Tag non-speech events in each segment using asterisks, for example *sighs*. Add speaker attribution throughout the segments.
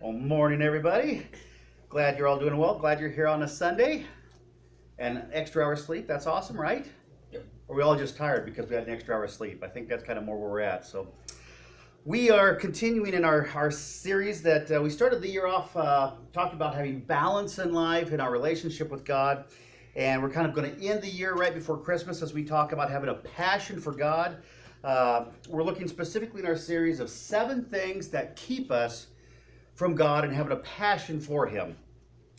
Speaker 1: Well, morning, everybody. Glad you're all doing well. Glad you're here on a Sunday. And an extra hour sleep. That's awesome, right?
Speaker 2: Yep.
Speaker 1: Or we all just tired because we had an extra hour sleep. I think that's kind of more where we're at. So, we are continuing in our, our series that uh, we started the year off uh, talking about having balance in life and our relationship with God. And we're kind of going to end the year right before Christmas as we talk about having a passion for God. Uh, we're looking specifically in our series of seven things that keep us from God and having a passion for Him.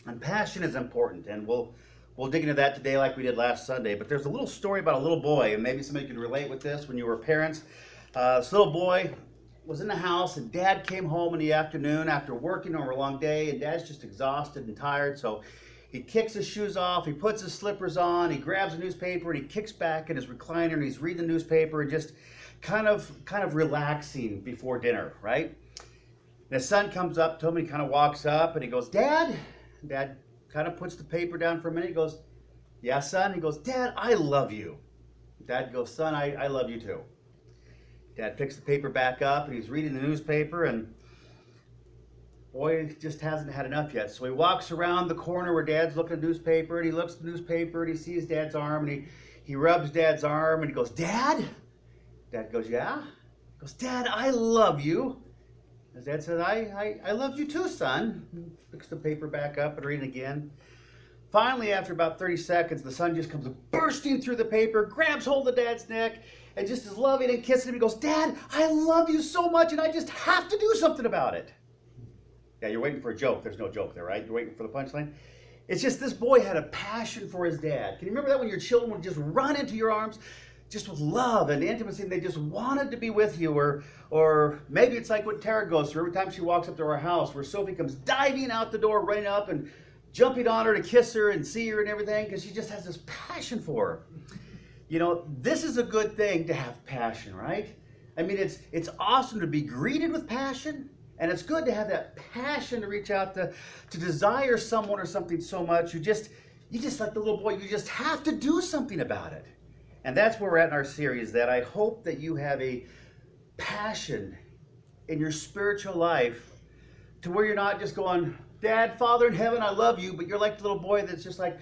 Speaker 1: And passion is important, and we'll we'll dig into that today like we did last Sunday. But there's a little story about a little boy, and maybe somebody could relate with this when you were parents. Uh, this little boy was in the house, and Dad came home in the afternoon after working over a long day, and Dad's just exhausted and tired, so. He kicks his shoes off, he puts his slippers on, he grabs a newspaper, and he kicks back in his recliner, and he's reading the newspaper and just kind of kind of relaxing before dinner, right? And his son comes up to him, he kind of walks up and he goes, Dad, Dad kind of puts the paper down for a minute. He goes, Yeah, son. He goes, Dad, I love you. Dad goes, Son, I, I love you too. Dad picks the paper back up and he's reading the newspaper and boy just hasn't had enough yet. So he walks around the corner where Dad's looking at the newspaper and he looks at the newspaper and he sees Dad's arm and he, he rubs Dad's arm and he goes, Dad? Dad goes, Yeah? He goes, Dad, I love you. His dad says, I, I, I love you too, son. Picks the paper back up and reading again. Finally, after about 30 seconds, the son just comes bursting through the paper, grabs hold of dad's neck, and just is loving and kissing him. He goes, Dad, I love you so much, and I just have to do something about it. Yeah, you're waiting for a joke. There's no joke there, right? You're waiting for the punchline. It's just this boy had a passion for his dad. Can you remember that when your children would just run into your arms? Just with love and intimacy, and they just wanted to be with you. Or, or maybe it's like what Tara goes through every time she walks up to our house, where Sophie comes diving out the door, running up and jumping on her to kiss her and see her and everything, because she just has this passion for her. You know, this is a good thing to have passion, right? I mean, it's it's awesome to be greeted with passion, and it's good to have that passion to reach out to to desire someone or something so much. You just you just like the little boy, you just have to do something about it. And that's where we're at in our series. That I hope that you have a passion in your spiritual life to where you're not just going, Dad, Father in heaven, I love you, but you're like the little boy that's just like,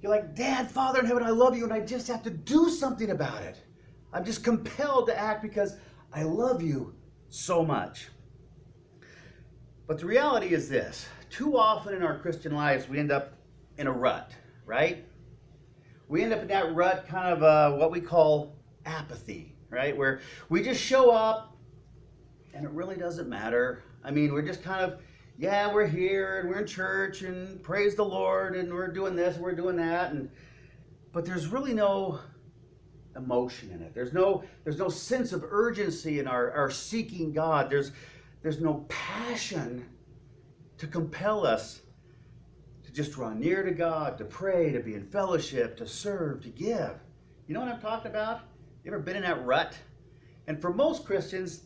Speaker 1: you're like, Dad, Father in heaven, I love you, and I just have to do something about it. I'm just compelled to act because I love you so much. But the reality is this too often in our Christian lives, we end up in a rut, right? We end up in that rut, kind of uh, what we call apathy, right? Where we just show up and it really doesn't matter. I mean, we're just kind of, yeah, we're here and we're in church and praise the Lord and we're doing this and we're doing that. And but there's really no emotion in it. There's no there's no sense of urgency in our, our seeking God. There's there's no passion to compel us just draw near to God, to pray, to be in fellowship, to serve, to give. You know what I'm talking about? You ever been in that rut? And for most Christians,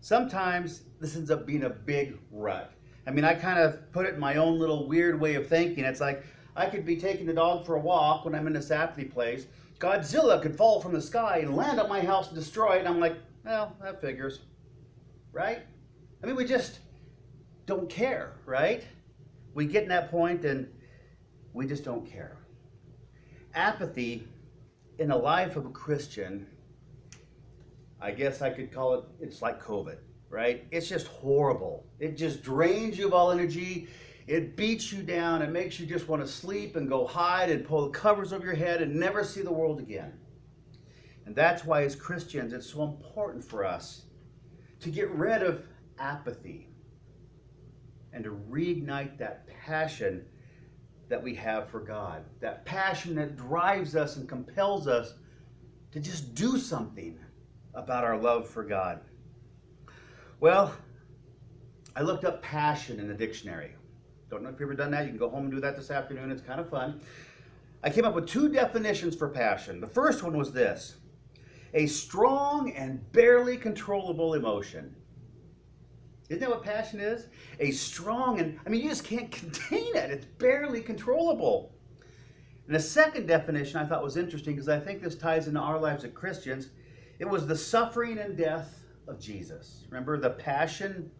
Speaker 1: sometimes this ends up being a big rut. I mean, I kind of put it in my own little weird way of thinking. It's like I could be taking the dog for a walk when I'm in this apathy place. Godzilla could fall from the sky and land on my house and destroy it. And I'm like, well, that figures. Right? I mean, we just don't care, right? We get in that point and we just don't care. Apathy in the life of a Christian, I guess I could call it, it's like COVID, right? It's just horrible. It just drains you of all energy. It beats you down. It makes you just want to sleep and go hide and pull the covers over your head and never see the world again. And that's why, as Christians, it's so important for us to get rid of apathy and to reignite that passion that we have for God. That passion that drives us and compels us to just do something about our love for God. Well, I looked up passion in the dictionary. Don't know if you've ever done that. You can go home and do that this afternoon. It's kind of fun. I came up with two definitions for passion. The first one was this a strong and barely controllable emotion. Isn't that what passion is? A strong and, I mean, you just can't *laughs* contain it. It's barely controllable. And the second definition I thought was interesting because I think this ties into our lives as Christians. It was the suffering and death of Jesus. Remember the passion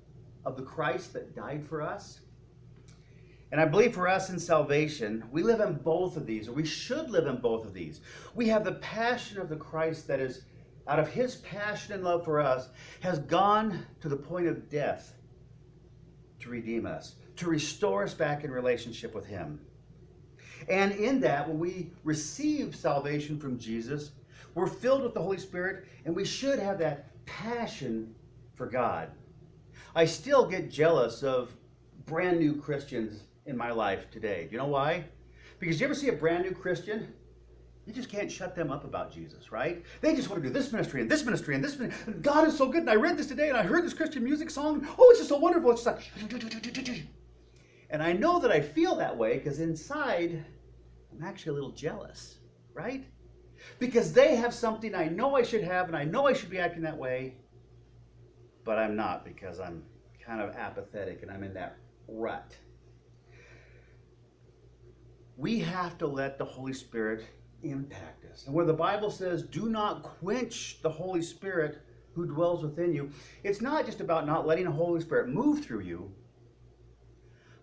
Speaker 1: of the Christ that died for us. And I believe for us in salvation, we live in both of these, or we should live in both of these. We have the passion of the Christ that is, out of his passion and love for us, has gone to the point of death to redeem us, to restore us back in relationship with him. And in that, when we receive salvation from Jesus, we're filled with the Holy Spirit, and we should have that passion for God. I still get jealous of brand new Christians in my life today. Do you know why? Because you ever see a brand new Christian? You just can't shut them up about Jesus, right? They just want to do this ministry and this ministry and this ministry. God is so good. And I read this today and I heard this Christian music song. Oh, it's just so wonderful. It's just like. And I know that I feel that way because inside I'm actually a little jealous, right? Because they have something I know I should have and I know I should be acting that way, but I'm not because I'm kind of apathetic and I'm in that rut. We have to let the Holy Spirit impact us. And where the Bible says, do not quench the Holy Spirit who dwells within you, it's not just about not letting the Holy Spirit move through you,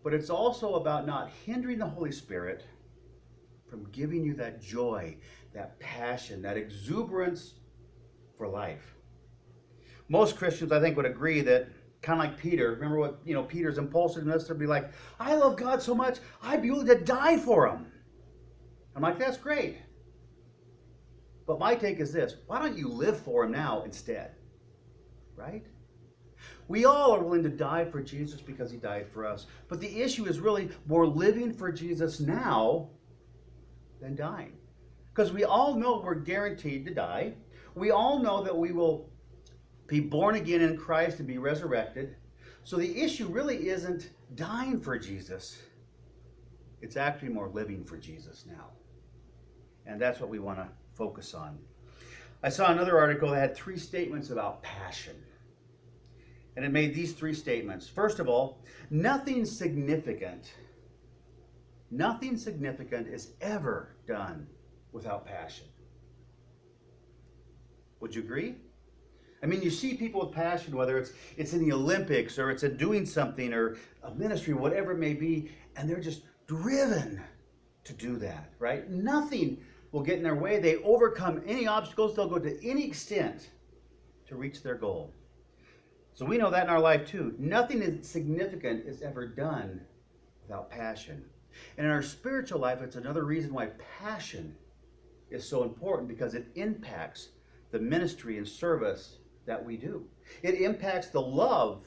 Speaker 1: but it's also about not hindering the Holy Spirit from giving you that joy, that passion, that exuberance for life. Most Christians, I think, would agree that kind of like Peter. Remember what you know Peter's impulsiveness to be like, "I love God so much, I'd be willing to die for Him." I'm like, "That's great," but my take is this: Why don't you live for Him now instead? Right? We all are willing to die for Jesus because He died for us, but the issue is really more living for Jesus now than dying. Because we all know we're guaranteed to die. We all know that we will be born again in Christ and be resurrected. So the issue really isn't dying for Jesus, it's actually more living for Jesus now. And that's what we want to focus on. I saw another article that had three statements about passion. And it made these three statements. First of all, nothing significant Nothing significant is ever done without passion. Would you agree? I mean, you see people with passion, whether it's it's in the Olympics or it's in doing something or a ministry, whatever it may be, and they're just driven to do that, right? Nothing will get in their way. They overcome any obstacles. They'll go to any extent to reach their goal. So we know that in our life too. Nothing significant is ever done without passion. And in our spiritual life, it's another reason why passion is so important because it impacts the ministry and service that we do. It impacts the love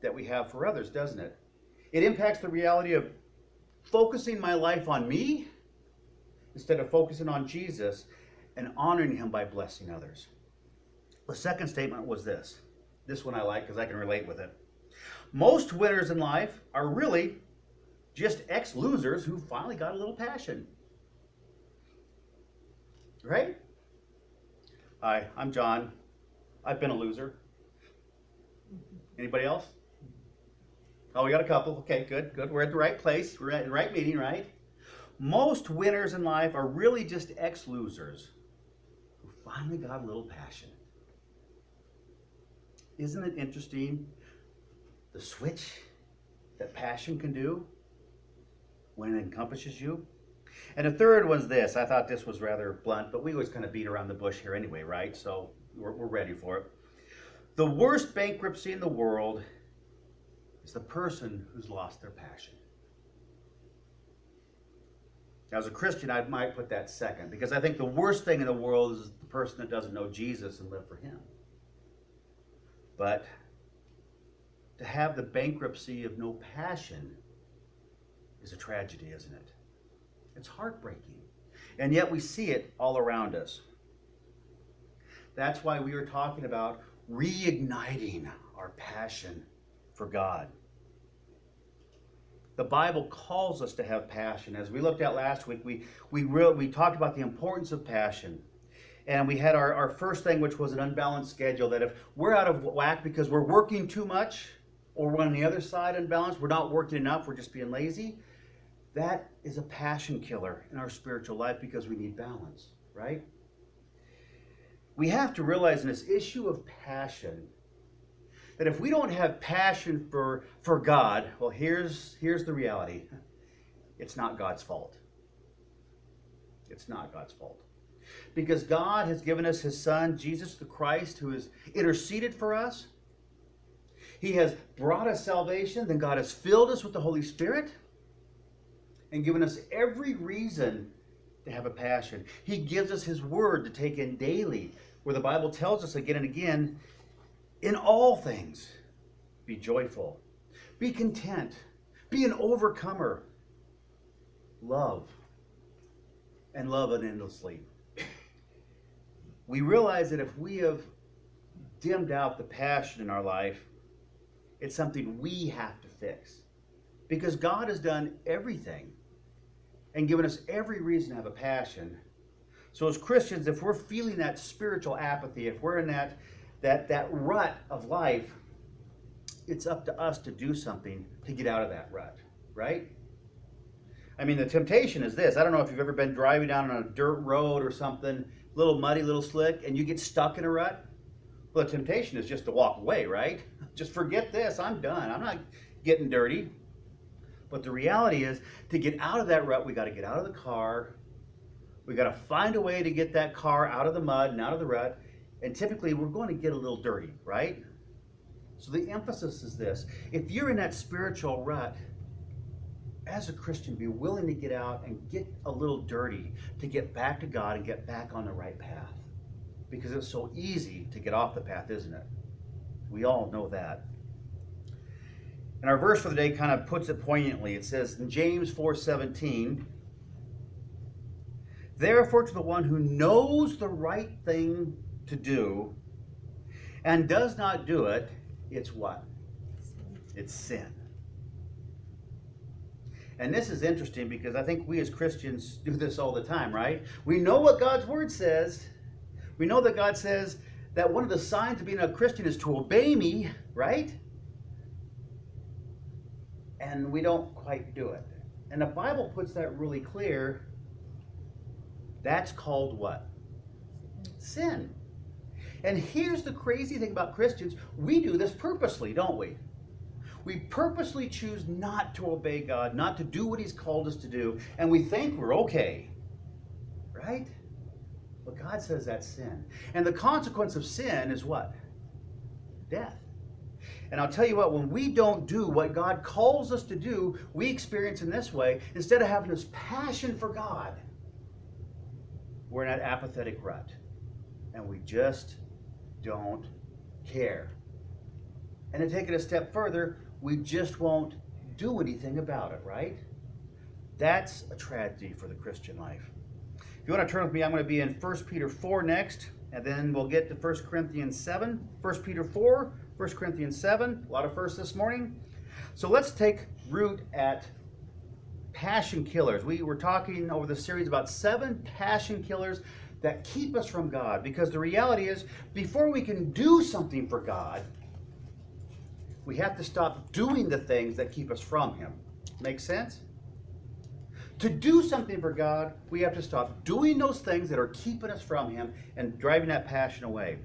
Speaker 1: that we have for others, doesn't it? It impacts the reality of focusing my life on me instead of focusing on Jesus and honoring him by blessing others. The second statement was this. This one I like because I can relate with it. Most winners in life are really just ex losers who finally got a little passion. Right? Hi, I'm John. I've been a loser. Anybody else? Oh, we got a couple. Okay, good, good. We're at the right place. We're at the right meeting, right? Most winners in life are really just ex losers who finally got a little passion. Isn't it interesting the switch that passion can do? when it encompasses you. And the third was this. I thought this was rather blunt, but we always kind of beat around the bush here anyway, right? So we're, we're ready for it. The worst bankruptcy in the world is the person who's lost their passion. As a Christian, I might put that second because I think the worst thing in the world is the person that doesn't know Jesus and live for Him. But to have the bankruptcy of no passion is a tragedy, isn't it? It's heartbreaking. And yet we see it all around us. That's why we are talking about reigniting our passion for God. The Bible calls us to have passion. As we looked at last week, we, we, re- we talked about the importance of passion. And we had our, our first thing, which was an unbalanced schedule, that if we're out of whack because we're working too much, or we're on the other side unbalanced, we're not working enough, we're just being lazy, that is a passion killer in our spiritual life because we need balance, right? We have to realize in this issue of passion, that if we don't have passion for, for God, well, here's, here's the reality it's not God's fault. It's not God's fault. Because God has given us His Son, Jesus the Christ, who has interceded for us. He has brought us salvation. Then God has filled us with the Holy Spirit and given us every reason to have a passion. He gives us His Word to take in daily, where the Bible tells us again and again in all things, be joyful, be content, be an overcomer, love, and love unendlessly. We realize that if we have dimmed out the passion in our life, it's something we have to fix. Because God has done everything and given us every reason to have a passion. So as Christians, if we're feeling that spiritual apathy, if we're in that that that rut of life, it's up to us to do something to get out of that rut, right? I mean, the temptation is this. I don't know if you've ever been driving down on a dirt road or something, little muddy, little slick, and you get stuck in a rut. Well, the temptation is just to walk away, right? *laughs* Just forget this. I'm done. I'm not getting dirty. But the reality is, to get out of that rut, we got to get out of the car. We got to find a way to get that car out of the mud and out of the rut. And typically, we're going to get a little dirty, right? So the emphasis is this if you're in that spiritual rut, as a Christian, be willing to get out and get a little dirty to get back to God and get back on the right path. Because it's so easy to get off the path, isn't it? We all know that. And our verse for the day kind of puts it poignantly. It says in James 4:17, Therefore to the one who knows the right thing to do and does not do it, it's what? It's sin. And this is interesting because I think we as Christians do this all the time, right? We know what God's word says. We know that God says that one of the signs of being a Christian is to obey me, right? And we don't quite do it. And the Bible puts that really clear. That's called what? Sin. And here's the crazy thing about Christians we do this purposely, don't we? We purposely choose not to obey God, not to do what He's called us to do, and we think we're okay. Right? But God says that's sin. And the consequence of sin is what? Death. And I'll tell you what, when we don't do what God calls us to do, we experience in this way, instead of having this passion for God, we're in that apathetic rut. And we just don't care. And to take it a step further, we just won't do anything about it, right? That's a tragedy for the Christian life. If you want to turn with me, I'm going to be in 1 Peter 4 next, and then we'll get to 1 Corinthians 7. 1 Peter 4, 1 Corinthians 7, a lot of first this morning. So let's take root at passion killers. We were talking over the series about seven passion killers that keep us from God. Because the reality is, before we can do something for God, we have to stop doing the things that keep us from Him. Make sense? To do something for God, we have to stop doing those things that are keeping us from Him and driving that passion away.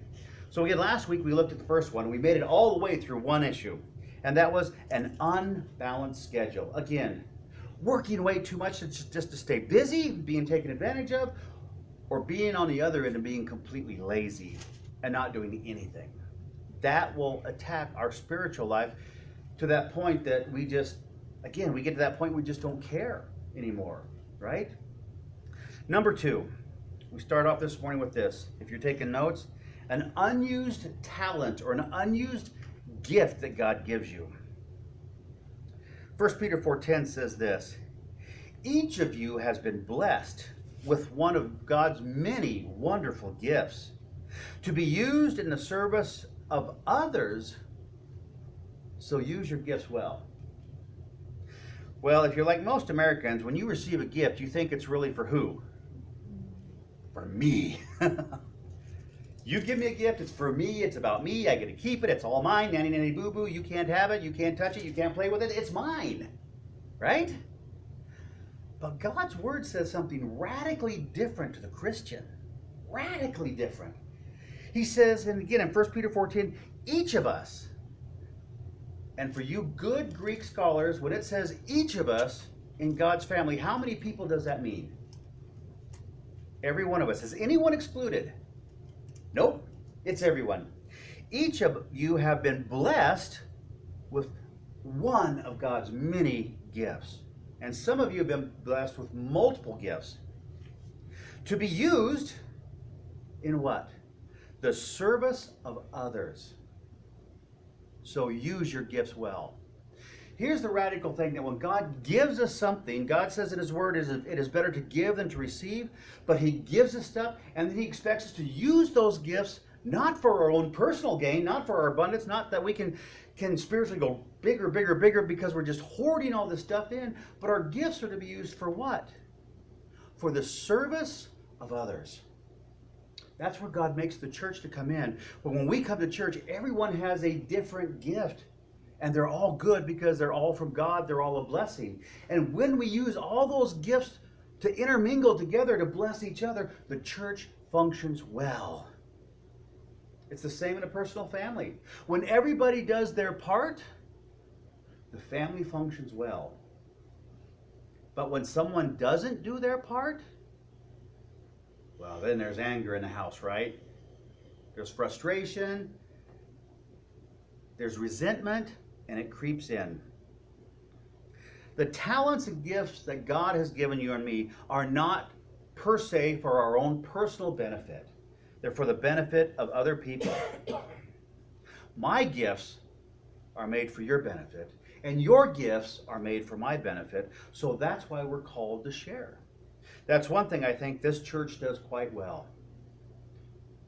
Speaker 1: So, again, last week we looked at the first one. We made it all the way through one issue, and that was an unbalanced schedule. Again, working way too much just to stay busy, being taken advantage of, or being on the other end and being completely lazy and not doing anything. That will attack our spiritual life to that point that we just, again, we get to that point we just don't care anymore, right? Number two, we start off this morning with this. If you're taking notes, an unused talent or an unused gift that God gives you. 1 Peter 4:10 says this, each of you has been blessed with one of God's many wonderful gifts to be used in the service of others. So use your gifts well. Well, if you're like most Americans, when you receive a gift, you think it's really for who? For me. *laughs* you give me a gift, it's for me, it's about me, I get to keep it, it's all mine, nanny nanny boo boo, you can't have it, you can't touch it, you can't play with it, it's mine. Right? But God's word says something radically different to the Christian. Radically different. He says, and again in 1 Peter 14, each of us And for you good Greek scholars, when it says each of us in God's family, how many people does that mean? Every one of us. Is anyone excluded? Nope, it's everyone. Each of you have been blessed with one of God's many gifts. And some of you have been blessed with multiple gifts. To be used in what? The service of others. So use your gifts well. Here's the radical thing that when God gives us something, God says in His Word it is better to give than to receive, but He gives us stuff and then He expects us to use those gifts not for our own personal gain, not for our abundance, not that we can, can spiritually go bigger, bigger, bigger because we're just hoarding all this stuff in, but our gifts are to be used for what? For the service of others. That's where God makes the church to come in. But when we come to church, everyone has a different gift. And they're all good because they're all from God, they're all a blessing. And when we use all those gifts to intermingle together to bless each other, the church functions well. It's the same in a personal family. When everybody does their part, the family functions well. But when someone doesn't do their part, well, then there's anger in the house, right? There's frustration, there's resentment, and it creeps in. The talents and gifts that God has given you and me are not per se for our own personal benefit, they're for the benefit of other people. My gifts are made for your benefit, and your gifts are made for my benefit, so that's why we're called to share. That's one thing I think this church does quite well.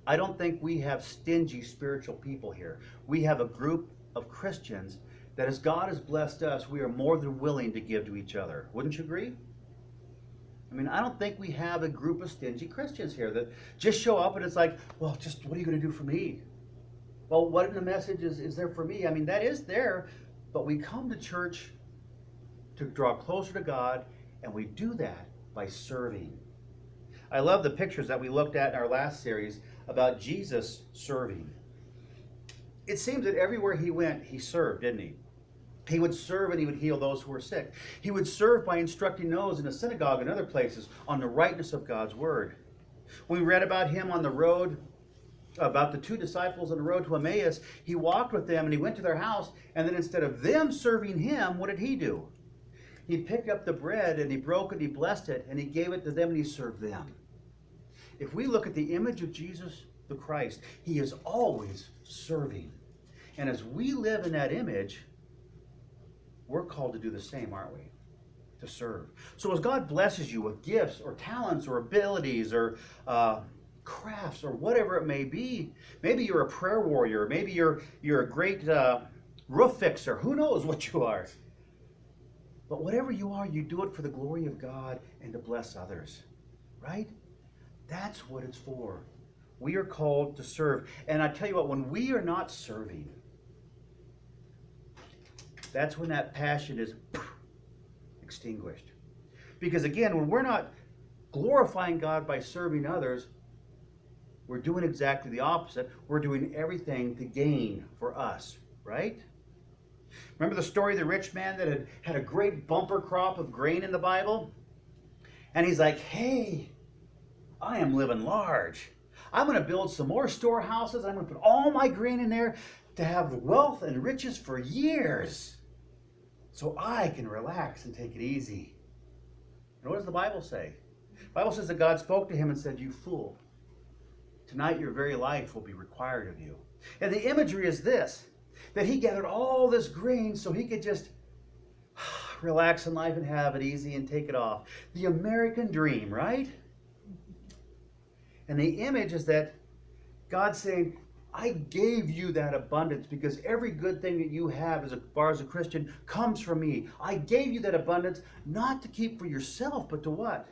Speaker 1: I don't think we have stingy spiritual people here. We have a group of Christians that as God has blessed us, we are more than willing to give to each other. Wouldn't you agree? I mean, I don't think we have a group of stingy Christians here that just show up and it's like, well, just what are you going to do for me? Well, what in the message is, is there for me? I mean, that is there, but we come to church to draw closer to God, and we do that by serving. I love the pictures that we looked at in our last series about Jesus serving. It seems that everywhere he went, he served, didn't he? He would serve and he would heal those who were sick. He would serve by instructing those in the synagogue and other places on the rightness of God's word. We read about him on the road, about the two disciples on the road to Emmaus. He walked with them and he went to their house, and then instead of them serving him, what did he do? He picked up the bread and he broke it, and he blessed it, and he gave it to them and he served them. If we look at the image of Jesus the Christ, he is always serving. And as we live in that image, we're called to do the same, aren't we? To serve. So as God blesses you with gifts or talents or abilities or uh, crafts or whatever it may be, maybe you're a prayer warrior, maybe you're you're a great uh, roof fixer. Who knows what you are? But whatever you are, you do it for the glory of God and to bless others. Right? That's what it's for. We are called to serve. And I tell you what, when we are not serving, that's when that passion is extinguished. Because again, when we're not glorifying God by serving others, we're doing exactly the opposite. We're doing everything to gain for us, right? Remember the story of the rich man that had had a great bumper crop of grain in the Bible? And he's like, hey, I am living large. I'm going to build some more storehouses. I'm going to put all my grain in there to have wealth and riches for years so I can relax and take it easy. And what does the Bible say? The Bible says that God spoke to him and said, You fool, tonight your very life will be required of you. And the imagery is this that he gathered all this grain so he could just *sighs* relax in life and have it easy and take it off. The American dream, right? And the image is that God's saying, I gave you that abundance because every good thing that you have as far as a Christian comes from me. I gave you that abundance not to keep for yourself, but to what?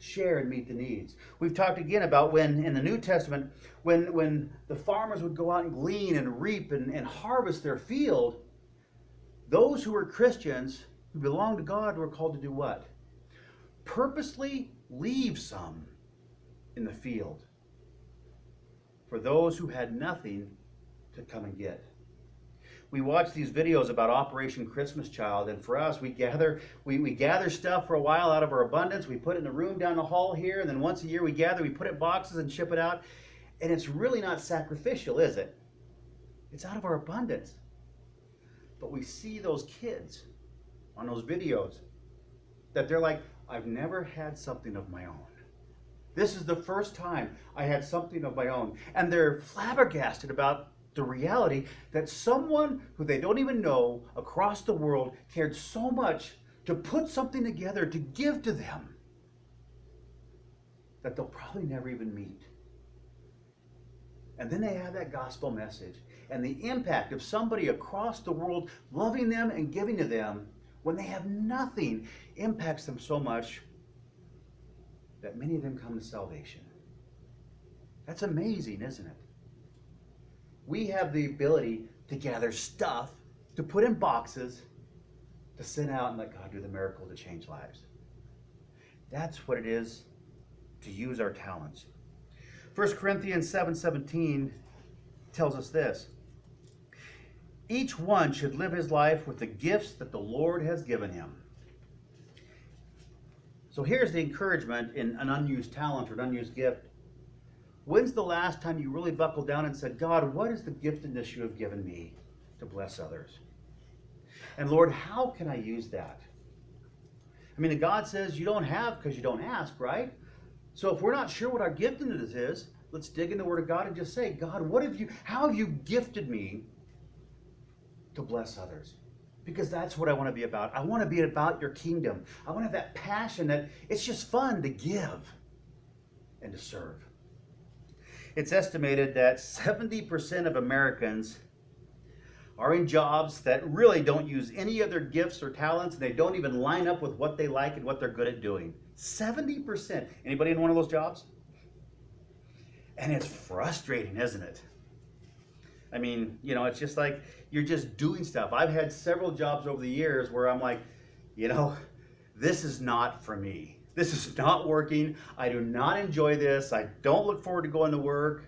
Speaker 1: Share and meet the needs. We've talked again about when in the New Testament, when, when the farmers would go out and glean and reap and, and harvest their field, those who were Christians, who belonged to God, were called to do what? Purposely leave some in the field for those who had nothing to come and get. we watch these videos about Operation Christmas Child, and for us, we gather we, we gather stuff for a while out of our abundance. We put it in a room down the hall here, and then once a year we gather, we put it in boxes and ship it out. And it's really not sacrificial, is it? It's out of our abundance. But we see those kids on those videos that they're like, I've never had something of my own. This is the first time I had something of my own. And they're flabbergasted about the reality that someone who they don't even know across the world cared so much to put something together to give to them that they'll probably never even meet. And then they have that gospel message and the impact of somebody across the world loving them and giving to them when they have nothing impacts them so much that many of them come to salvation. That's amazing, isn't it? We have the ability to gather stuff, to put in boxes, to send out and let God do the miracle to change lives. That's what it is to use our talents. 1 Corinthians 7 17 tells us this Each one should live his life with the gifts that the Lord has given him. So here's the encouragement in an unused talent or an unused gift. When's the last time you really buckled down and said, God, what is the giftedness you have given me to bless others? And Lord, how can I use that? I mean, God says you don't have because you don't ask, right? So if we're not sure what our giftedness is, let's dig in the Word of God and just say, God, what have you, how have you gifted me to bless others? Because that's what I want to be about. I want to be about your kingdom. I want to have that passion that it's just fun to give and to serve. It's estimated that 70% of Americans are in jobs that really don't use any of their gifts or talents and they don't even line up with what they like and what they're good at doing. 70%. Anybody in one of those jobs? And it's frustrating, isn't it? I mean, you know, it's just like you're just doing stuff. I've had several jobs over the years where I'm like, you know, this is not for me. This is not working. I do not enjoy this. I don't look forward to going to work.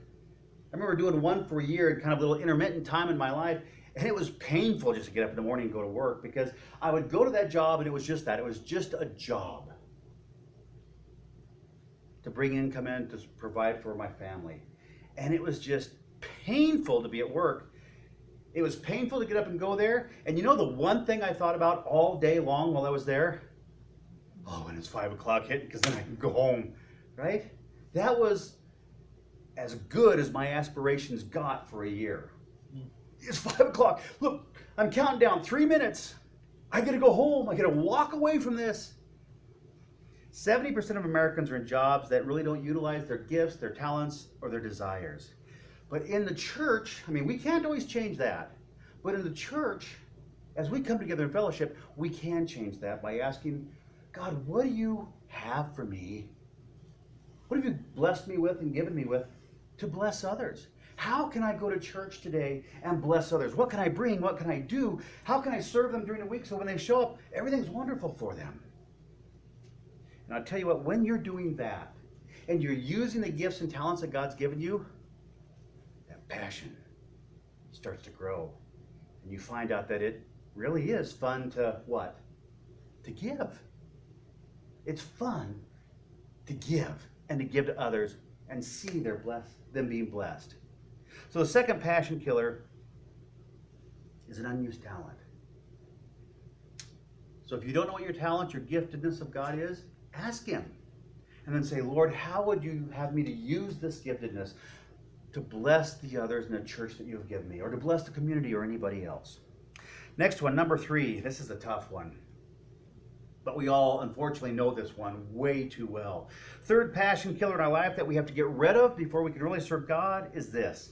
Speaker 1: I remember doing one for a year, and kind of a little intermittent time in my life, and it was painful just to get up in the morning and go to work because I would go to that job and it was just that. It was just a job to bring income in to provide for my family. And it was just painful to be at work. It was painful to get up and go there. And you know the one thing I thought about all day long while I was there? Oh, when it's five o'clock hit, because then I can go home, right? That was as good as my aspirations got for a year. It's five o'clock. Look, I'm counting down three minutes. I gotta go home. I gotta walk away from this. 70% of Americans are in jobs that really don't utilize their gifts, their talents, or their desires. But in the church, I mean, we can't always change that. But in the church, as we come together in fellowship, we can change that by asking, God, what do you have for me? What have you blessed me with and given me with to bless others? How can I go to church today and bless others? What can I bring? What can I do? How can I serve them during the week so when they show up, everything's wonderful for them? And I'll tell you what, when you're doing that and you're using the gifts and talents that God's given you, passion starts to grow. And you find out that it really is fun to what? To give. It's fun to give and to give to others and see their bless, them being blessed. So the second passion killer is an unused talent. So if you don't know what your talent, your giftedness of God is, ask Him. And then say, Lord, how would you have me to use this giftedness? To bless the others in the church that you have given me, or to bless the community or anybody else. Next one, number three. This is a tough one. But we all, unfortunately, know this one way too well. Third passion killer in our life that we have to get rid of before we can really serve God is this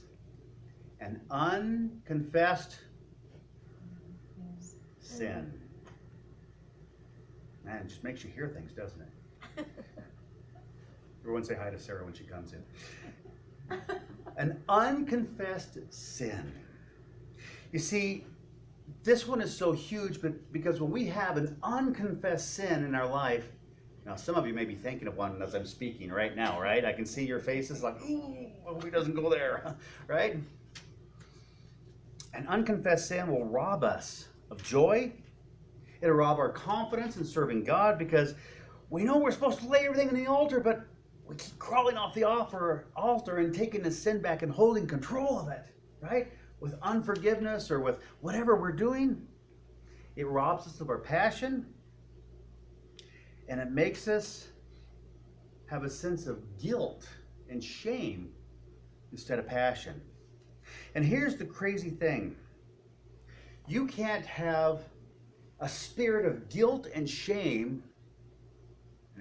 Speaker 1: an unconfessed sin. Man, it just makes you hear things, doesn't it? *laughs* Everyone say hi to Sarah when she comes in *laughs* an unconfessed sin. You see, this one is so huge but because when we have an unconfessed sin in our life, now some of you may be thinking of one as I'm speaking right now, right? I can see your faces like, ooh, he doesn't go there, *laughs* right? An unconfessed sin will rob us of joy. It'll rob our confidence in serving God because we know we're supposed to lay everything on the altar, but we keep crawling off the altar, altar and taking the sin back and holding control of it, right? With unforgiveness or with whatever we're doing. It robs us of our passion and it makes us have a sense of guilt and shame instead of passion. And here's the crazy thing you can't have a spirit of guilt and shame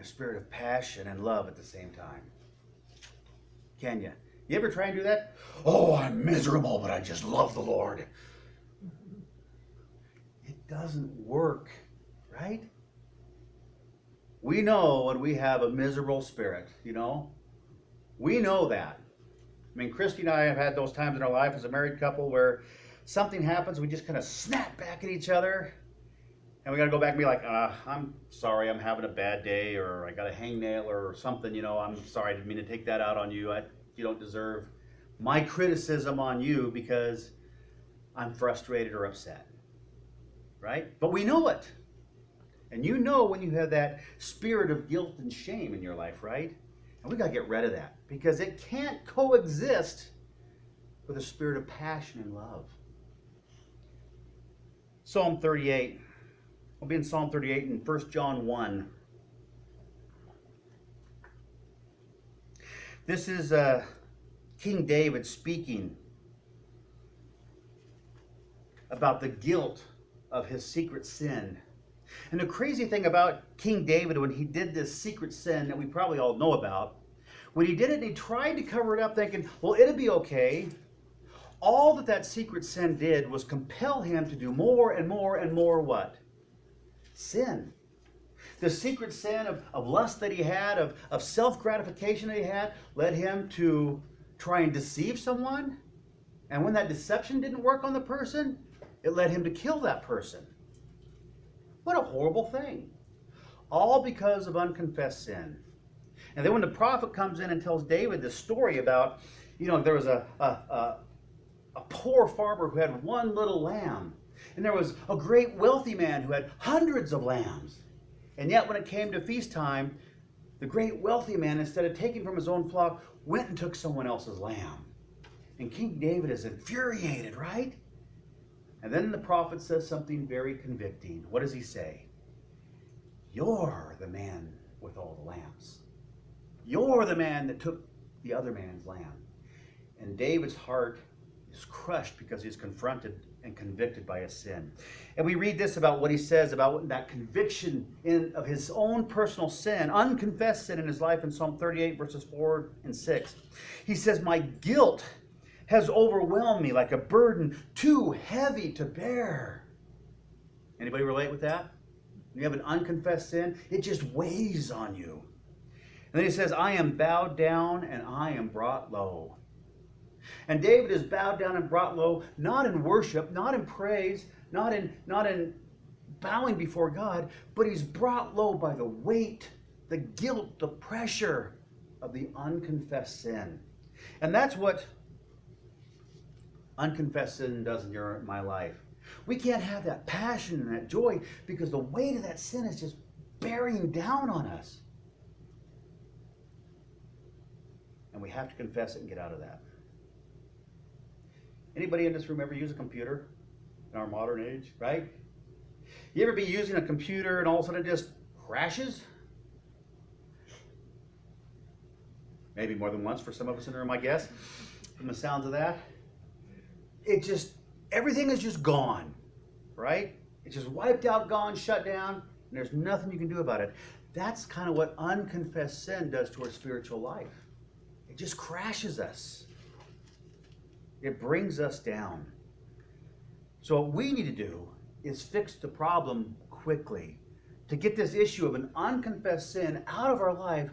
Speaker 1: and a spirit of passion and love at the same time. Can you? You ever try and do that? Oh, I'm miserable, but I just love the Lord. It doesn't work, right? We know when we have a miserable spirit, you know? We know that. I mean, Christy and I have had those times in our life as a married couple where something happens, we just kind of snap back at each other, and we got to go back and be like, uh, I'm sorry, I'm having a bad day, or I got a hangnail or something, you know, I'm sorry, I didn't mean to take that out on you. I, you don't deserve my criticism on you because I'm frustrated or upset. Right? But we know it. And you know when you have that spirit of guilt and shame in your life, right? And we got to get rid of that because it can't coexist with a spirit of passion and love. Psalm 38. We'll be in Psalm 38 and 1 John 1. This is uh, King David speaking about the guilt of his secret sin and the crazy thing about King David, when he did this secret sin that we probably all know about, when he did it, he tried to cover it up, thinking, well, it'll be okay. All that that secret sin did was compel him to do more and more and more what? Sin. The secret sin of, of lust that he had, of, of self gratification that he had, led him to try and deceive someone. And when that deception didn't work on the person, it led him to kill that person. What a horrible thing. All because of unconfessed sin. And then when the prophet comes in and tells David this story about, you know, there was a, a, a, a poor farmer who had one little lamb, and there was a great wealthy man who had hundreds of lambs. And yet, when it came to feast time, the great wealthy man, instead of taking from his own flock, went and took someone else's lamb. And King David is infuriated, right? And then the prophet says something very convicting. What does he say? You're the man with all the lambs. You're the man that took the other man's lamb. And David's heart is crushed because he's confronted and convicted by his sin. And we read this about what he says about that conviction in, of his own personal sin, unconfessed sin in his life in Psalm 38, verses 4 and 6. He says, My guilt has overwhelmed me like a burden too heavy to bear. Anybody relate with that? you have an unconfessed sin, it just weighs on you. And then he says, I am bowed down and I am brought low. And David is bowed down and brought low, not in worship, not in praise, not in, not in bowing before God, but he's brought low by the weight, the guilt, the pressure of the unconfessed sin. And that's what unconfessed sin does in your my life. We can't have that passion and that joy because the weight of that sin is just bearing down on us. And we have to confess it and get out of that. Anybody in this room ever use a computer in our modern age, right? You ever be using a computer and all of a sudden it just crashes? Maybe more than once for some of us in the room, I guess, from the sounds of that it just everything is just gone, right? It's just wiped out, gone, shut down, and there's nothing you can do about it. That's kind of what unconfessed sin does to our spiritual life. It just crashes us. It brings us down. So what we need to do is fix the problem quickly to get this issue of an unconfessed sin out of our life,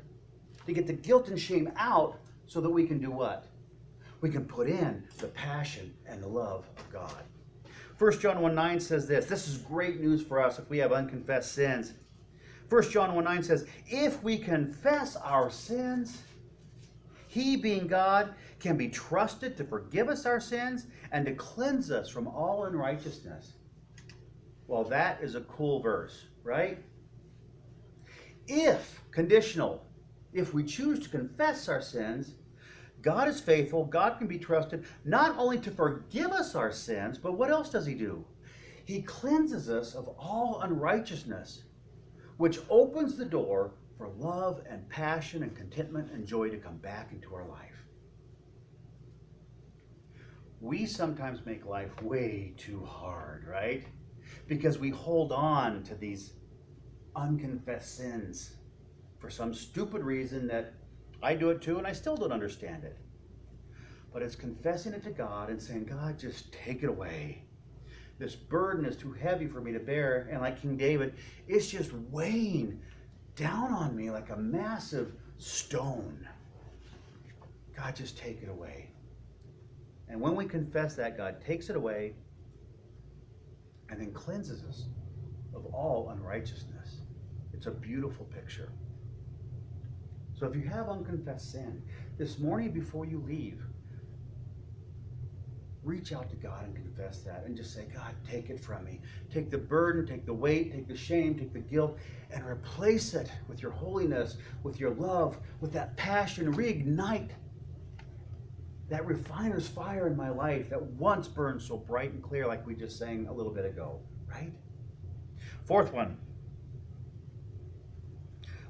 Speaker 1: to get the guilt and shame out so that we can do what? we can put in the passion and the love of God. 1 John 1 9 says this. This is great news for us if we have unconfessed sins. 1 John 1 9 says, If we confess our sins, He, being God, can be trusted to forgive us our sins and to cleanse us from all unrighteousness. Well, that is a cool verse, right? If, conditional, if we choose to confess our sins, God is faithful, God can be trusted not only to forgive us our sins, but what else does He do? He cleanses us of all unrighteousness, which opens the door for love and passion and contentment and joy to come back into our life. We sometimes make life way too hard, right? Because we hold on to these unconfessed sins for some stupid reason that I do it too and I still don't understand it. But it's confessing it to God and saying, God, just take it away. This burden is too heavy for me to bear. And like King David, it's just weighing down on me like a massive stone. God, just take it away. And when we confess that, God takes it away and then cleanses us of all unrighteousness. It's a beautiful picture. So if you have unconfessed sin, this morning before you leave, reach out to God and confess that and just say, God, take it from me. Take the burden, take the weight, take the shame, take the guilt, and replace it with your holiness, with your love, with that passion. Reignite that refiner's fire in my life that once burned so bright and clear, like we just sang a little bit ago, right? Fourth one.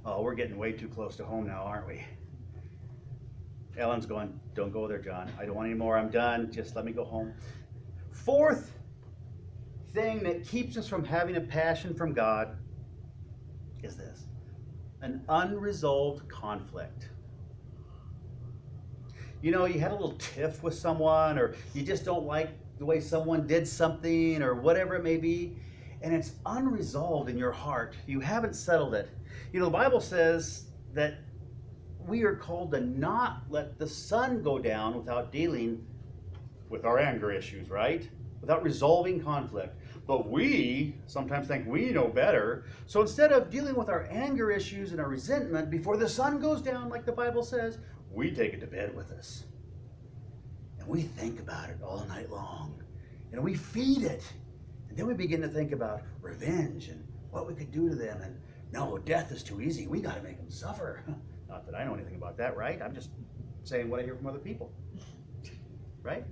Speaker 1: Oh, we're getting way too close to home now, aren't we? Ellen's going, Don't go there, John. I don't want any more. I'm done. Just let me go home. Fourth thing that keeps us from having a passion from God is this an unresolved conflict. You know, you had a little tiff with someone, or you just don't like the way someone did something, or whatever it may be, and it's unresolved in your heart. You haven't settled it. You know, the Bible says that we are called to not let the sun go down without dealing with our anger issues, right? Without resolving conflict. But we sometimes think we know better. So instead of dealing with our anger issues and our resentment before the sun goes down, like the Bible says, we take it to bed with us. And we think about it all night long. And we feed it. And then we begin to think about revenge and what we could do to them. And no, death is too easy. We got to make them suffer. *laughs* Not that I know anything about that, right? I'm just saying what I hear from other people. Right?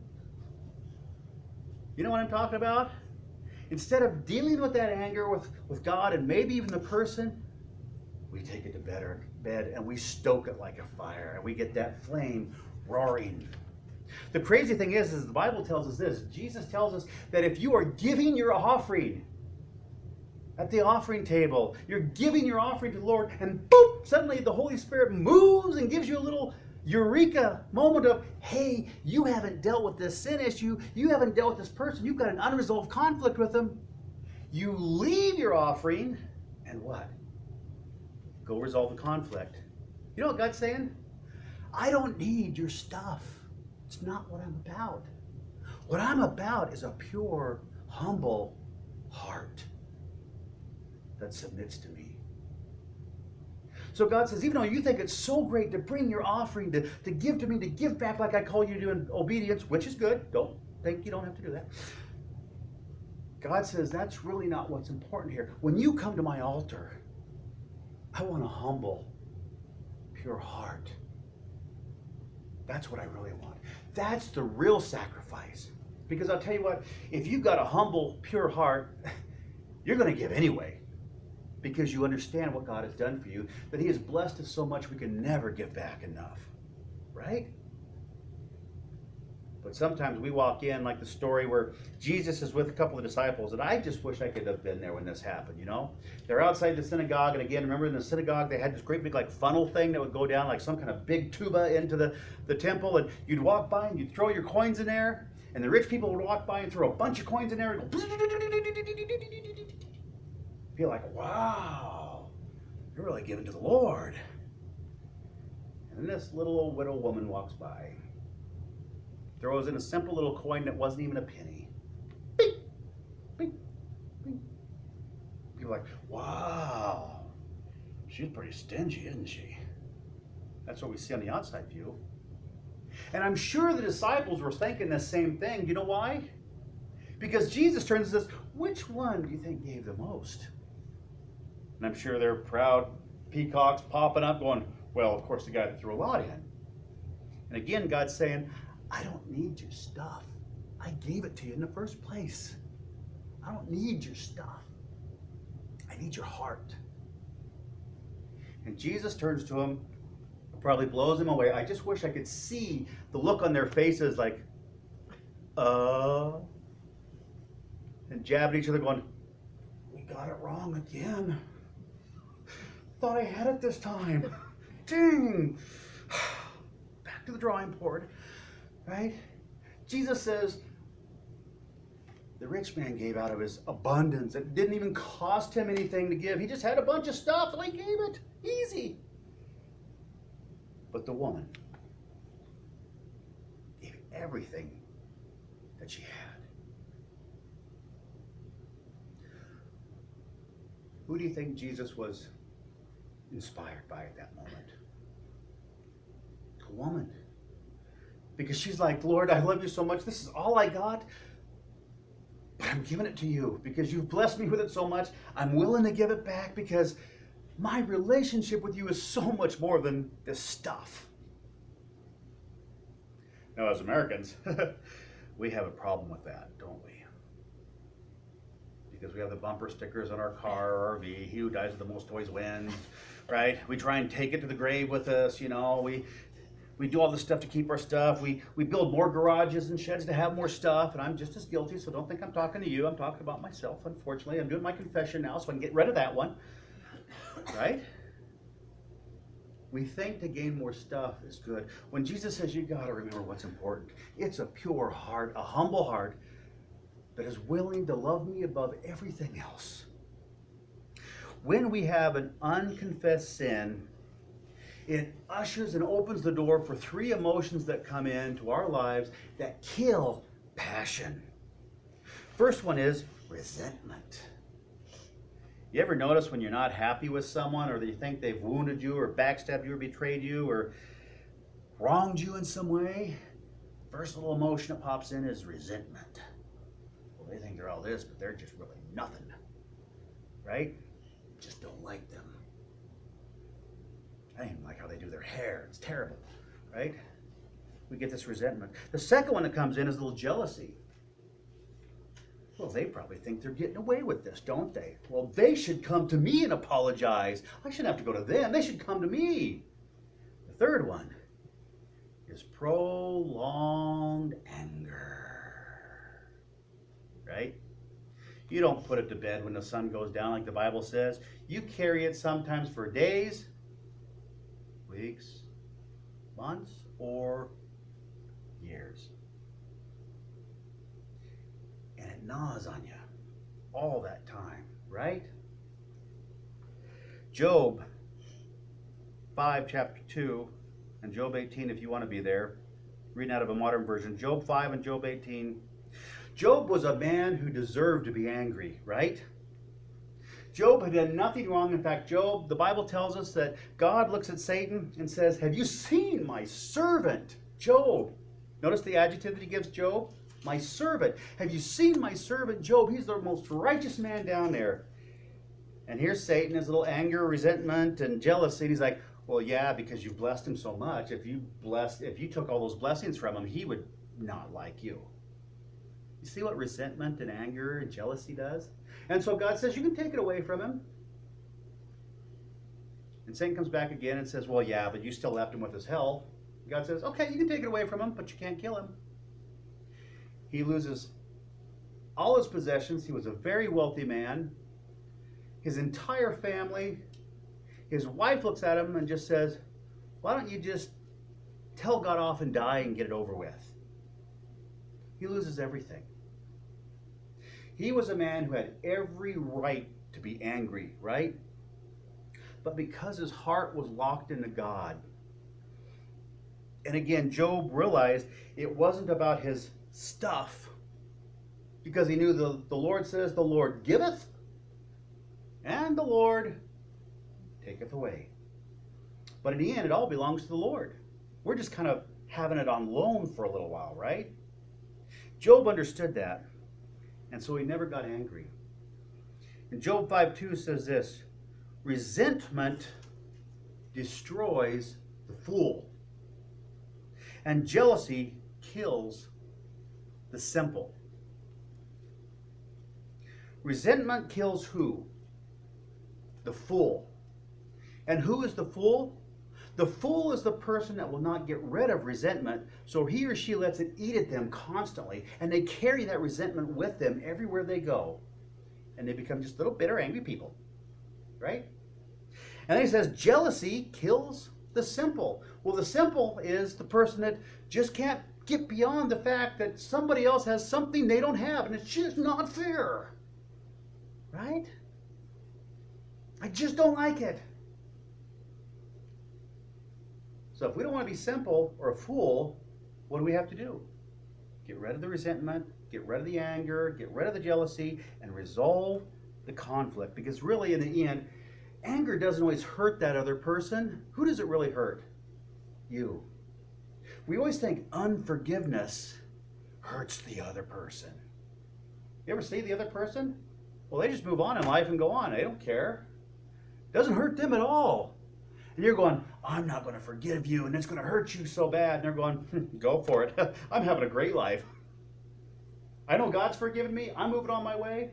Speaker 1: You know what I'm talking about? Instead of dealing with that anger with, with God and maybe even the person, we take it to bed, bed and we stoke it like a fire and we get that flame roaring. The crazy thing is, is the Bible tells us this. Jesus tells us that if you are giving your offering at the offering table, you're giving your offering to the Lord, and boop, suddenly the Holy Spirit moves and gives you a little eureka moment of, hey, you haven't dealt with this sin issue, you haven't dealt with this person, you've got an unresolved conflict with them. You leave your offering, and what? Go resolve the conflict. You know what God's saying? I don't need your stuff. It's not what I'm about. What I'm about is a pure, humble heart that submits to me. So God says, even though you think it's so great to bring your offering, to, to give to me, to give back like I call you to do in obedience, which is good, don't think you don't have to do that. God says that's really not what's important here. When you come to my altar, I want a humble, pure heart. That's what I really want. That's the real sacrifice. Because I'll tell you what, if you've got a humble, pure heart, *laughs* you're going to give anyway because you understand what God has done for you, that He has blessed us so much we can never give back enough. Right? But sometimes we walk in like the story where Jesus is with a couple of disciples, and I just wish I could have been there when this happened, you know? They're outside the synagogue, and again, remember in the synagogue they had this great big like funnel thing that would go down like some kind of big tuba into the, the temple, and you'd walk by and you'd throw your coins in there, and the rich people would walk by and throw a bunch of coins in there and go *laughs* feel like, wow, you're really giving to the Lord. And this little old widow woman walks by, throws in a simple little coin that wasn't even a penny. Are like, wow, she's pretty stingy, isn't she? That's what we see on the outside view. And I'm sure the disciples were thinking the same thing. You know why? Because Jesus turns and says, Which one do you think gave the most? And I'm sure they're proud peacocks popping up, going, Well, of course, the guy that threw a lot in. And again, God's saying, I don't need your stuff. I gave it to you in the first place. I don't need your stuff. I need your heart. And Jesus turns to him, probably blows him away. I just wish I could see the look on their faces like, uh, and jab at each other, going, We got it wrong again. Thought I had it this time. Ding! *sighs* Back to the drawing board, right? Jesus says, the rich man gave out of his abundance. It didn't even cost him anything to give. He just had a bunch of stuff and he gave it. Easy. But the woman gave everything that she had. Who do you think Jesus was inspired by at that moment? A woman. Because she's like, Lord, I love you so much. This is all I got. But I'm giving it to you because you've blessed me with it so much. I'm willing to give it back because my relationship with you is so much more than this stuff. Now, as Americans, *laughs* we have a problem with that, don't we? Because we have the bumper stickers on our car or RV. He who dies with the most toys wins, right? We try and take it to the grave with us, you know. We we do all this stuff to keep our stuff. We we build more garages and sheds to have more stuff, and I'm just as guilty. So don't think I'm talking to you. I'm talking about myself. Unfortunately, I'm doing my confession now, so I can get rid of that one. Right? We think to gain more stuff is good. When Jesus says you got to remember what's important, it's a pure heart, a humble heart that is willing to love me above everything else. When we have an unconfessed sin, it ushers and opens the door for three emotions that come into our lives that kill passion. First one is resentment. You ever notice when you're not happy with someone or you think they've wounded you or backstabbed you or betrayed you or wronged you in some way? First little emotion that pops in is resentment. Well, they think they're all this, but they're just really nothing. Right? Just don't like them. I don't like how they do their hair. It's terrible, right? We get this resentment. The second one that comes in is a little jealousy. Well, they probably think they're getting away with this, don't they? Well, they should come to me and apologize. I shouldn't have to go to them. They should come to me. The third one is prolonged anger. Right? You don't put it to bed when the sun goes down like the Bible says. You carry it sometimes for days, weeks, months, or years. And it gnaws on you all that time, right? Job 5, chapter 2, and Job 18, if you want to be there. Reading out of a modern version. Job 5 and Job 18. Job was a man who deserved to be angry, right? Job had done nothing wrong. In fact, Job, the Bible tells us that God looks at Satan and says, Have you seen my servant, Job? Notice the adjective that he gives Job? My servant. Have you seen my servant Job? He's the most righteous man down there. And here's Satan, his little anger, resentment, and jealousy. And he's like, Well, yeah, because you blessed him so much. If you blessed, if you took all those blessings from him, he would not like you. You see what resentment and anger and jealousy does? And so God says, You can take it away from him. And Satan comes back again and says, Well, yeah, but you still left him with his health. God says, Okay, you can take it away from him, but you can't kill him. He loses all his possessions. He was a very wealthy man. His entire family. His wife looks at him and just says, Why don't you just tell God off and die and get it over with? He loses everything. He was a man who had every right to be angry, right? But because his heart was locked into God, and again, Job realized it wasn't about his stuff, because he knew the, the Lord says, The Lord giveth, and the Lord taketh away. But in the end, it all belongs to the Lord. We're just kind of having it on loan for a little while, right? Job understood that, and so he never got angry. And Job 5 2 says this resentment destroys the fool, and jealousy kills the simple. Resentment kills who? The fool. And who is the fool? The fool is the person that will not get rid of resentment, so he or she lets it eat at them constantly, and they carry that resentment with them everywhere they go. And they become just little bitter, angry people. Right? And then he says, jealousy kills the simple. Well, the simple is the person that just can't get beyond the fact that somebody else has something they don't have, and it's just not fair. Right? I just don't like it. So if we don't want to be simple or a fool, what do we have to do? Get rid of the resentment, get rid of the anger, get rid of the jealousy, and resolve the conflict. Because really, in the end, anger doesn't always hurt that other person. Who does it really hurt? You. We always think unforgiveness hurts the other person. You ever see the other person? Well, they just move on in life and go on. They don't care. Doesn't hurt them at all. And you're going, I'm not going to forgive you, and it's going to hurt you so bad. And they're going, hmm, go for it. *laughs* I'm having a great life. I know God's forgiven me. I'm moving on my way.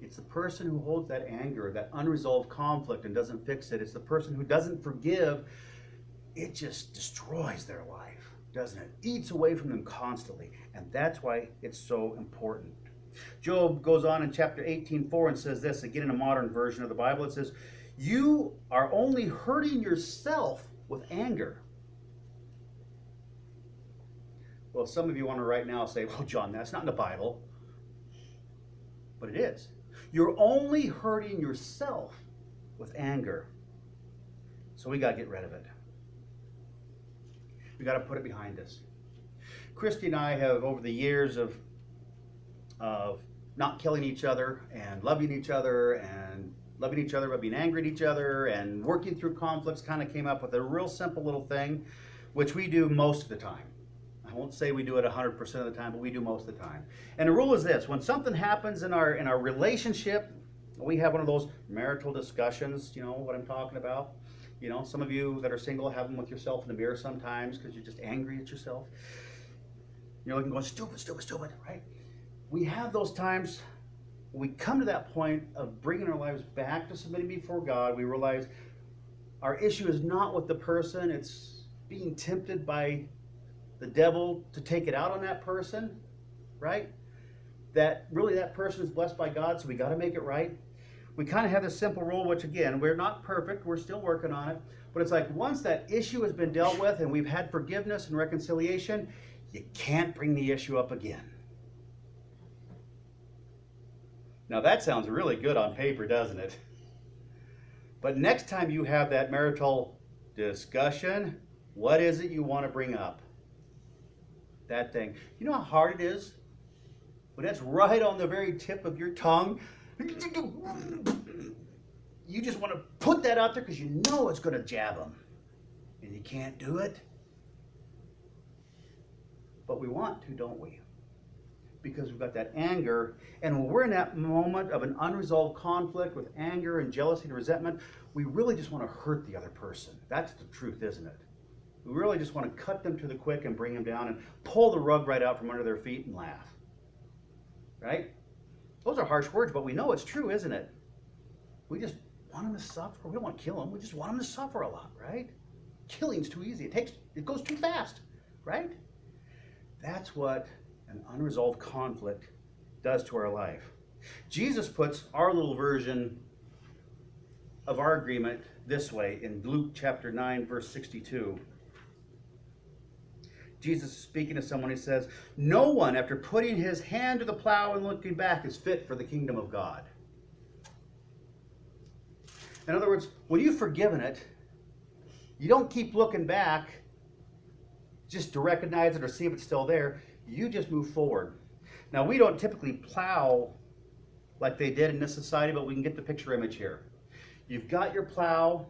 Speaker 1: It's the person who holds that anger, that unresolved conflict, and doesn't fix it. It's the person who doesn't forgive. It just destroys their life, doesn't it? Eats away from them constantly. And that's why it's so important. Job goes on in chapter 18, 4 and says this, again in a modern version of the Bible. It says, You are only hurting yourself with anger. Well, some of you want to right now say, Well, John, that's not in the Bible. But it is. You're only hurting yourself with anger. So we got to get rid of it. We got to put it behind us. Christy and I have, over the years of of not killing each other and loving each other and loving each other but being angry at each other and working through conflicts kind of came up with a real simple little thing which we do most of the time. I won't say we do it 100% of the time but we do most of the time. And the rule is this when something happens in our in our relationship we have one of those marital discussions you know what i'm talking about? You know some of you that are single have them with yourself in the mirror sometimes because you're just angry at yourself. You're looking going stupid stupid stupid right? We have those times we come to that point of bringing our lives back to submitting before God. We realize our issue is not with the person, it's being tempted by the devil to take it out on that person, right? That really that person is blessed by God, so we got to make it right. We kind of have this simple rule, which again, we're not perfect, we're still working on it. But it's like once that issue has been dealt with and we've had forgiveness and reconciliation, you can't bring the issue up again. Now that sounds really good on paper, doesn't it? But next time you have that marital discussion, what is it you want to bring up? That thing. You know how hard it is? When it's right on the very tip of your tongue, you just want to put that out there because you know it's going to jab them. And you can't do it. But we want to, don't we? Because we've got that anger. And when we're in that moment of an unresolved conflict with anger and jealousy and resentment, we really just want to hurt the other person. That's the truth, isn't it? We really just want to cut them to the quick and bring them down and pull the rug right out from under their feet and laugh. Right? Those are harsh words, but we know it's true, isn't it? We just want them to suffer. We don't want to kill them. We just want them to suffer a lot, right? Killing's too easy. It takes it goes too fast, right? That's what an unresolved conflict does to our life. Jesus puts our little version of our agreement this way in Luke chapter 9, verse 62. Jesus is speaking to someone, he says, No one, after putting his hand to the plow and looking back, is fit for the kingdom of God. In other words, when you've forgiven it, you don't keep looking back just to recognize it or see if it's still there you just move forward. Now, we don't typically plow like they did in this society, but we can get the picture image here. You've got your plow.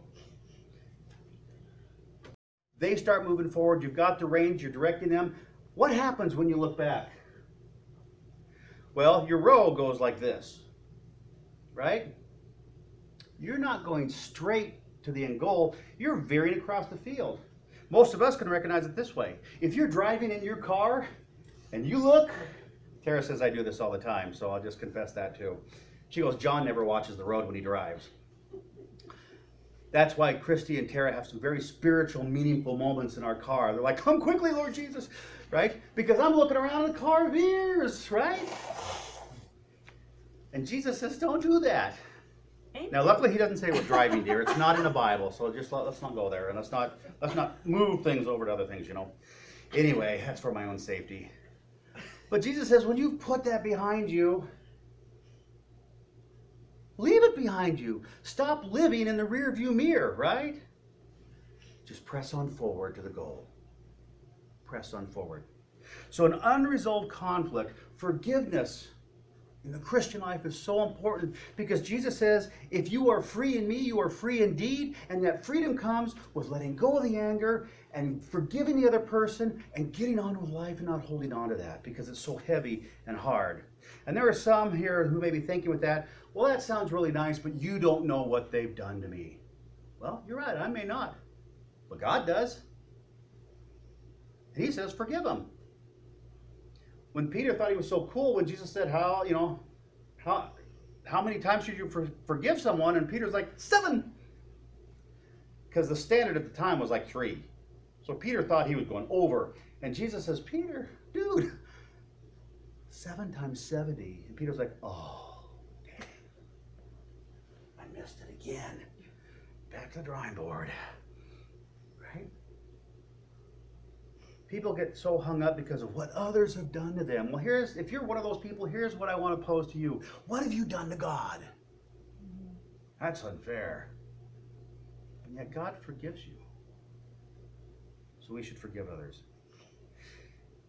Speaker 1: They start moving forward. You've got the reins, you're directing them. What happens when you look back? Well, your row goes like this, right? You're not going straight to the end goal, you're veering across the field. Most of us can recognize it this way. If you're driving in your car and you look, Tara says I do this all the time, so I'll just confess that too. She goes, John never watches the road when he drives. That's why Christy and Tara have some very spiritual, meaningful moments in our car. They're like, Come quickly, Lord Jesus, right? Because I'm looking around in the car of ears, right? And Jesus says, Don't do that. Now, luckily, he doesn't say we're driving, dear. It's not in the Bible, so just let, us not go there, and let's not let's not move things over to other things, you know. Anyway, that's for my own safety. But Jesus says, when you put that behind you, leave it behind you. Stop living in the rearview mirror, right? Just press on forward to the goal. Press on forward. So, an unresolved conflict, forgiveness in the Christian life is so important because Jesus says, if you are free in me, you are free indeed. And that freedom comes with letting go of the anger and forgiving the other person and getting on with life and not holding on to that because it's so heavy and hard. And there are some here who may be thinking with that, well, that sounds really nice, but you don't know what they've done to me. Well, you're right, I may not. But God does. And He says, forgive them when Peter thought he was so cool when Jesus said, How, you know, how, how many times should you for, forgive someone? And Peter's like, Seven. Because the standard at the time was like three. So Peter thought he was going over. And Jesus says, Peter, dude, seven times 70. And Peter's like, Oh, dang. I missed it again. Back to the drawing board. People get so hung up because of what others have done to them. Well, here's if you're one of those people, here's what I want to pose to you. What have you done to God? That's unfair. And yet God forgives you. So we should forgive others.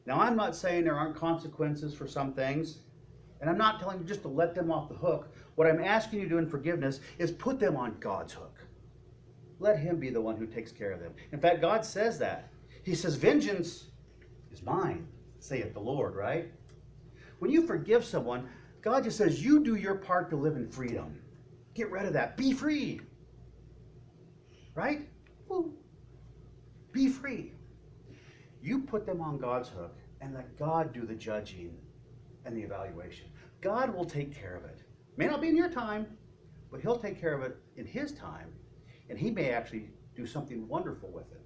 Speaker 1: Now, I'm not saying there aren't consequences for some things, and I'm not telling you just to let them off the hook. What I'm asking you to do in forgiveness is put them on God's hook. Let Him be the one who takes care of them. In fact, God says that. He says, Vengeance is mine, saith the Lord, right? When you forgive someone, God just says, You do your part to live in freedom. Get rid of that. Be free. Right? Woo. Be free. You put them on God's hook and let God do the judging and the evaluation. God will take care of it. May not be in your time, but He'll take care of it in His time, and He may actually do something wonderful with it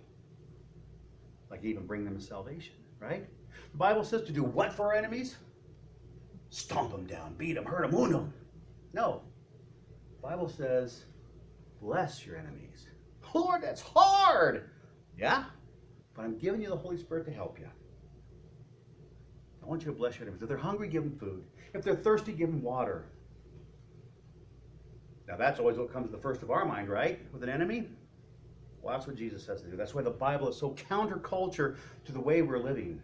Speaker 1: like even bring them to salvation, right? The Bible says to do what for our enemies? Stomp them down, beat them, hurt them, wound them. No. The Bible says, bless your enemies. Lord, that's hard. Yeah? But I'm giving you the Holy Spirit to help you. I want you to bless your enemies. If they're hungry, give them food. If they're thirsty, give them water. Now, that's always what comes to the first of our mind, right? With an enemy, well, that's what Jesus says to do. That's why the Bible is so counterculture to the way we're living.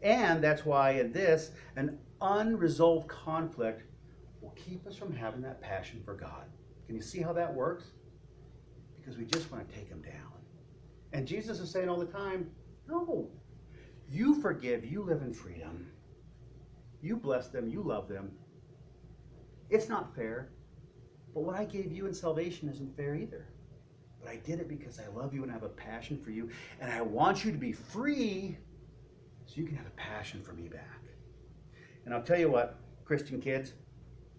Speaker 1: And that's why in this, an unresolved conflict will keep us from having that passion for God. Can you see how that works? Because we just want to take him down. And Jesus is saying all the time, no. You forgive, you live in freedom. You bless them, you love them. It's not fair. But what I gave you in salvation isn't fair either. But I did it because I love you and I have a passion for you. And I want you to be free so you can have a passion for me back. And I'll tell you what, Christian kids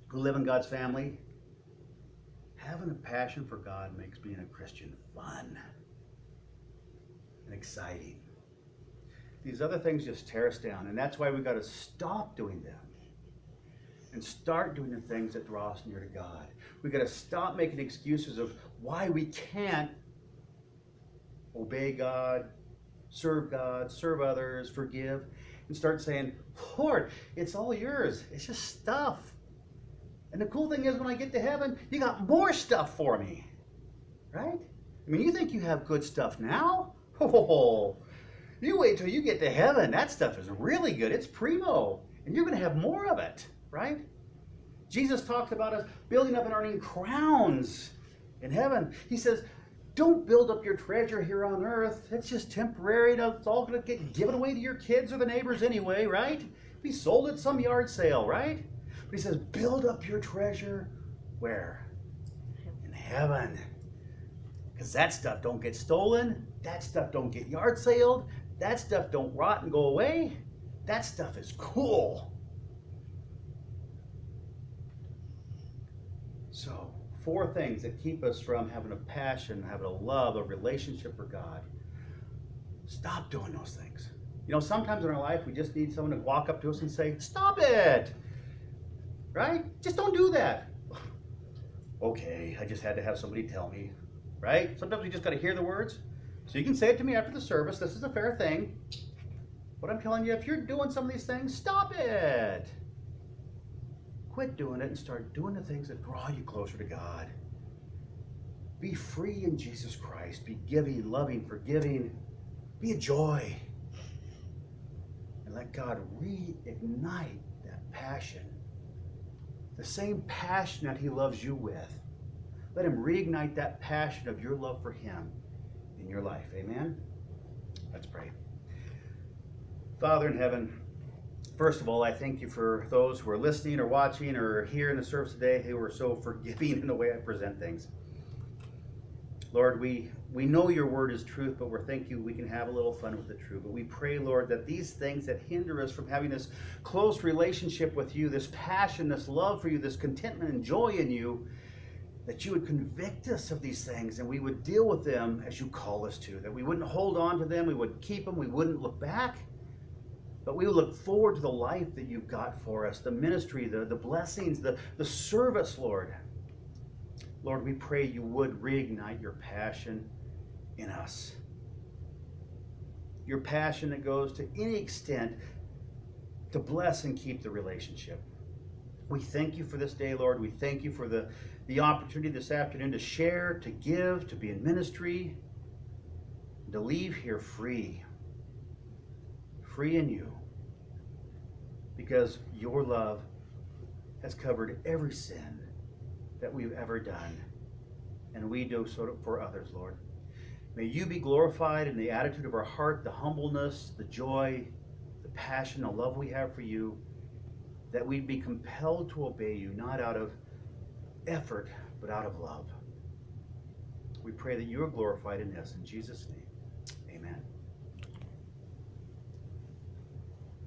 Speaker 1: who live in God's family, having a passion for God makes being a Christian fun and exciting. These other things just tear us down, and that's why we've got to stop doing them and start doing the things that draw us near to God. We've got to stop making excuses of why we can't obey God, serve God, serve others, forgive, and start saying, Lord, it's all yours. It's just stuff. And the cool thing is, when I get to heaven, you got more stuff for me. Right? I mean, you think you have good stuff now? *laughs* Oh, you wait till you get to heaven. That stuff is really good. It's primo. And you're going to have more of it, right? Jesus talks about us building up and earning crowns in heaven. He says, don't build up your treasure here on earth. It's just temporary. It's all going to get given away to your kids or the neighbors anyway, right? Be sold at some yard sale, right? But he says, build up your treasure where? In heaven. Because that stuff don't get stolen. That stuff don't get yard saled. That stuff don't rot and go away. That stuff is cool. So, four things that keep us from having a passion, having a love, a relationship for God. Stop doing those things. You know, sometimes in our life we just need someone to walk up to us and say, Stop it! Right? Just don't do that. *sighs* Okay, I just had to have somebody tell me. Right? Sometimes we just got to hear the words. So you can say it to me after the service. This is a fair thing. But I'm telling you, if you're doing some of these things, stop it. Quit doing it and start doing the things that draw you closer to God. Be free in Jesus Christ. Be giving, loving, forgiving. Be a joy. And let God reignite that passion. The same passion that He loves you with. Let Him reignite that passion of your love for Him in your life. Amen? Let's pray. Father in heaven, first of all, I thank you for those who are listening or watching or here in the service today who are so *laughs* forgiving in the way I present things. Lord, we, we know your word is truth, but we're thank you we can have a little fun with the truth. But we pray, Lord, that these things that hinder us from having this close relationship with you, this passion, this love for you, this contentment and joy in you, that you would convict us of these things and we would deal with them as you call us to, that we wouldn't hold on to them, we would keep them, we wouldn't look back, but we look forward to the life that you've got for us, the ministry, the, the blessings, the, the service, Lord. Lord, we pray you would reignite your passion in us. Your passion that goes to any extent to bless and keep the relationship. We thank you for this day, Lord. We thank you for the, the opportunity this afternoon to share, to give, to be in ministry, to leave here free. Free in you. Because your love has covered every sin that we've ever done. And we do so for others, Lord. May you be glorified in the attitude of our heart, the humbleness, the joy, the passion, the love we have for you, that we'd be compelled to obey you, not out of effort, but out of love. We pray that you are glorified in this. In Jesus' name.